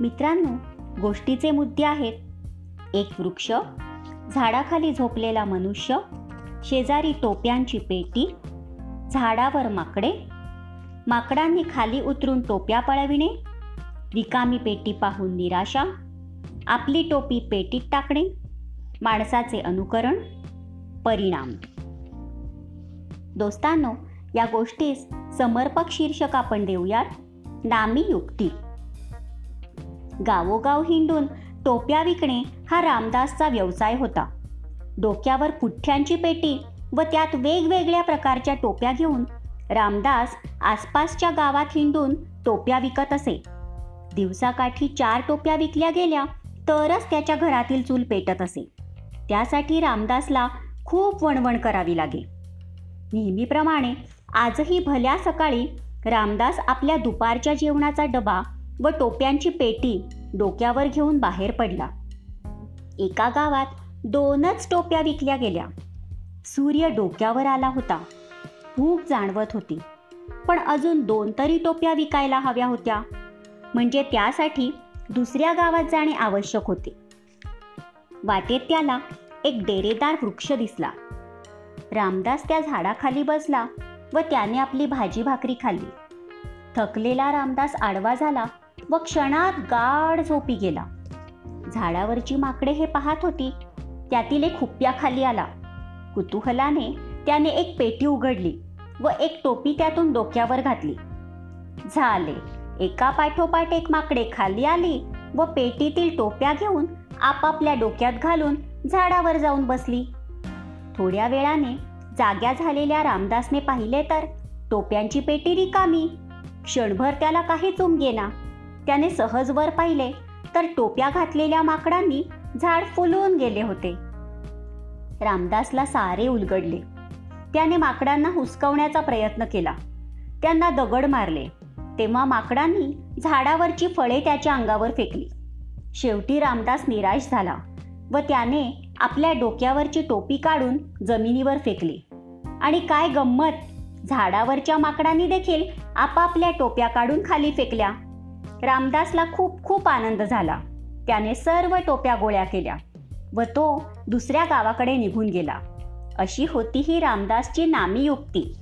मित्रांनो गोष्टीचे मुद्दे आहेत. एक वृक्ष झाडाखाली झोपलेला मनुष्य शेजारी टोप्यांची पेटी झाडावर माकडे माकडांनी खाली उतरून टोप्या पळविणे रिकामी पेटी पाहून निराशा आपली टोपी पेटीत टाकणे माणसाचे अनुकरण परिणाम. दोस्तांनो या गोष्टीस समर्पक शीर्षक आपण देऊयात नामी युक्ती. गावोगाव हिंडून टोप्या विकणे हा रामदासचा व्यवसाय होता. डोक्यावर पुठ्ठ्यांची पेटी व त्यात वेगवेगळ्या प्रकारच्या टोप्या घेऊन रामदास आसपासच्या गावात हिंडून टोप्या विकत असे. दिवसाकाठी चार टोप्या विकल्या गेल्या तरच त्याच्या घरातील चूल पेटत असे. त्यासाठी रामदासला खूप वणवण करावी लागे. नेहमीप्रमाणे आजही भल्या सकाळी रामदास आपल्या दुपारच्या जेवणाचा डबा व टोप्यांची पेटी डोक्यावर घेऊन बाहेर पडला. एका गावात दोनच टोप्या विकल्या गेल्या. सूर्य डोक्यावर आला होता. भूक जाणवत होती. पण अजून दोन तरी टोप्या विकायला हव्या होत्या. म्हणजे त्यासाठी दुसऱ्या गावात जाणे आवश्यक होते. वाटेत त्याला एक डेरेदार वृक्ष दिसला. रामदास त्या झाडाखाली बसला व त्याने आपली भाजी भाकरी खाल्ली. थकलेला रामदास आडवा झाला व क्षणात गाढ झोपी गेला. झाडावरची माकडे हे पाहत होती. त्यातील एक खाली आला. कुतूहलाने त्याने एक पेटी उघडली व एक टोपी त्यातून डोक्यावर घातली. झाले. एका पाठोपाठ एक माकडे खाली आली व पेटीतील टोप्या घेऊन आपापल्या डोक्यात घालून झाडावर जाऊन बसली. थोड्या वेळाने जाग्या झालेल्या रामदासने पाहिले तर टोप्यांची पेटी रिकामी. क्षणभर त्याला काही उमगेना त्याने सहज वर पाहिले तर टोप्या घातलेल्या माकडांनी झाड फुलून गेले होते. रामदासला सारे उलगडले. त्याने माकडांना हुसकवण्याचा प्रयत्न केला. त्यांना दगड मारले. तेव्हा माकडांनी झाडावरची फळे त्याच्या अंगावर फेकली. शेवटी रामदास निराश झाला व त्याने आपल्या डोक्यावरची टोपी काढून जमिनीवर फेकली. आणि काय गंमत? झाडावरच्या माकडांनी देखील आपापल्या टोप्या काढून खाली फेकल्या. रामदासला खूप खूप आनंद झाला. त्याने सर्व टोप्या गोळ्या केल्या व तो दुसऱ्या गावाकडे निघून गेला. अशी होती ही रामदासची नामी युक्ती.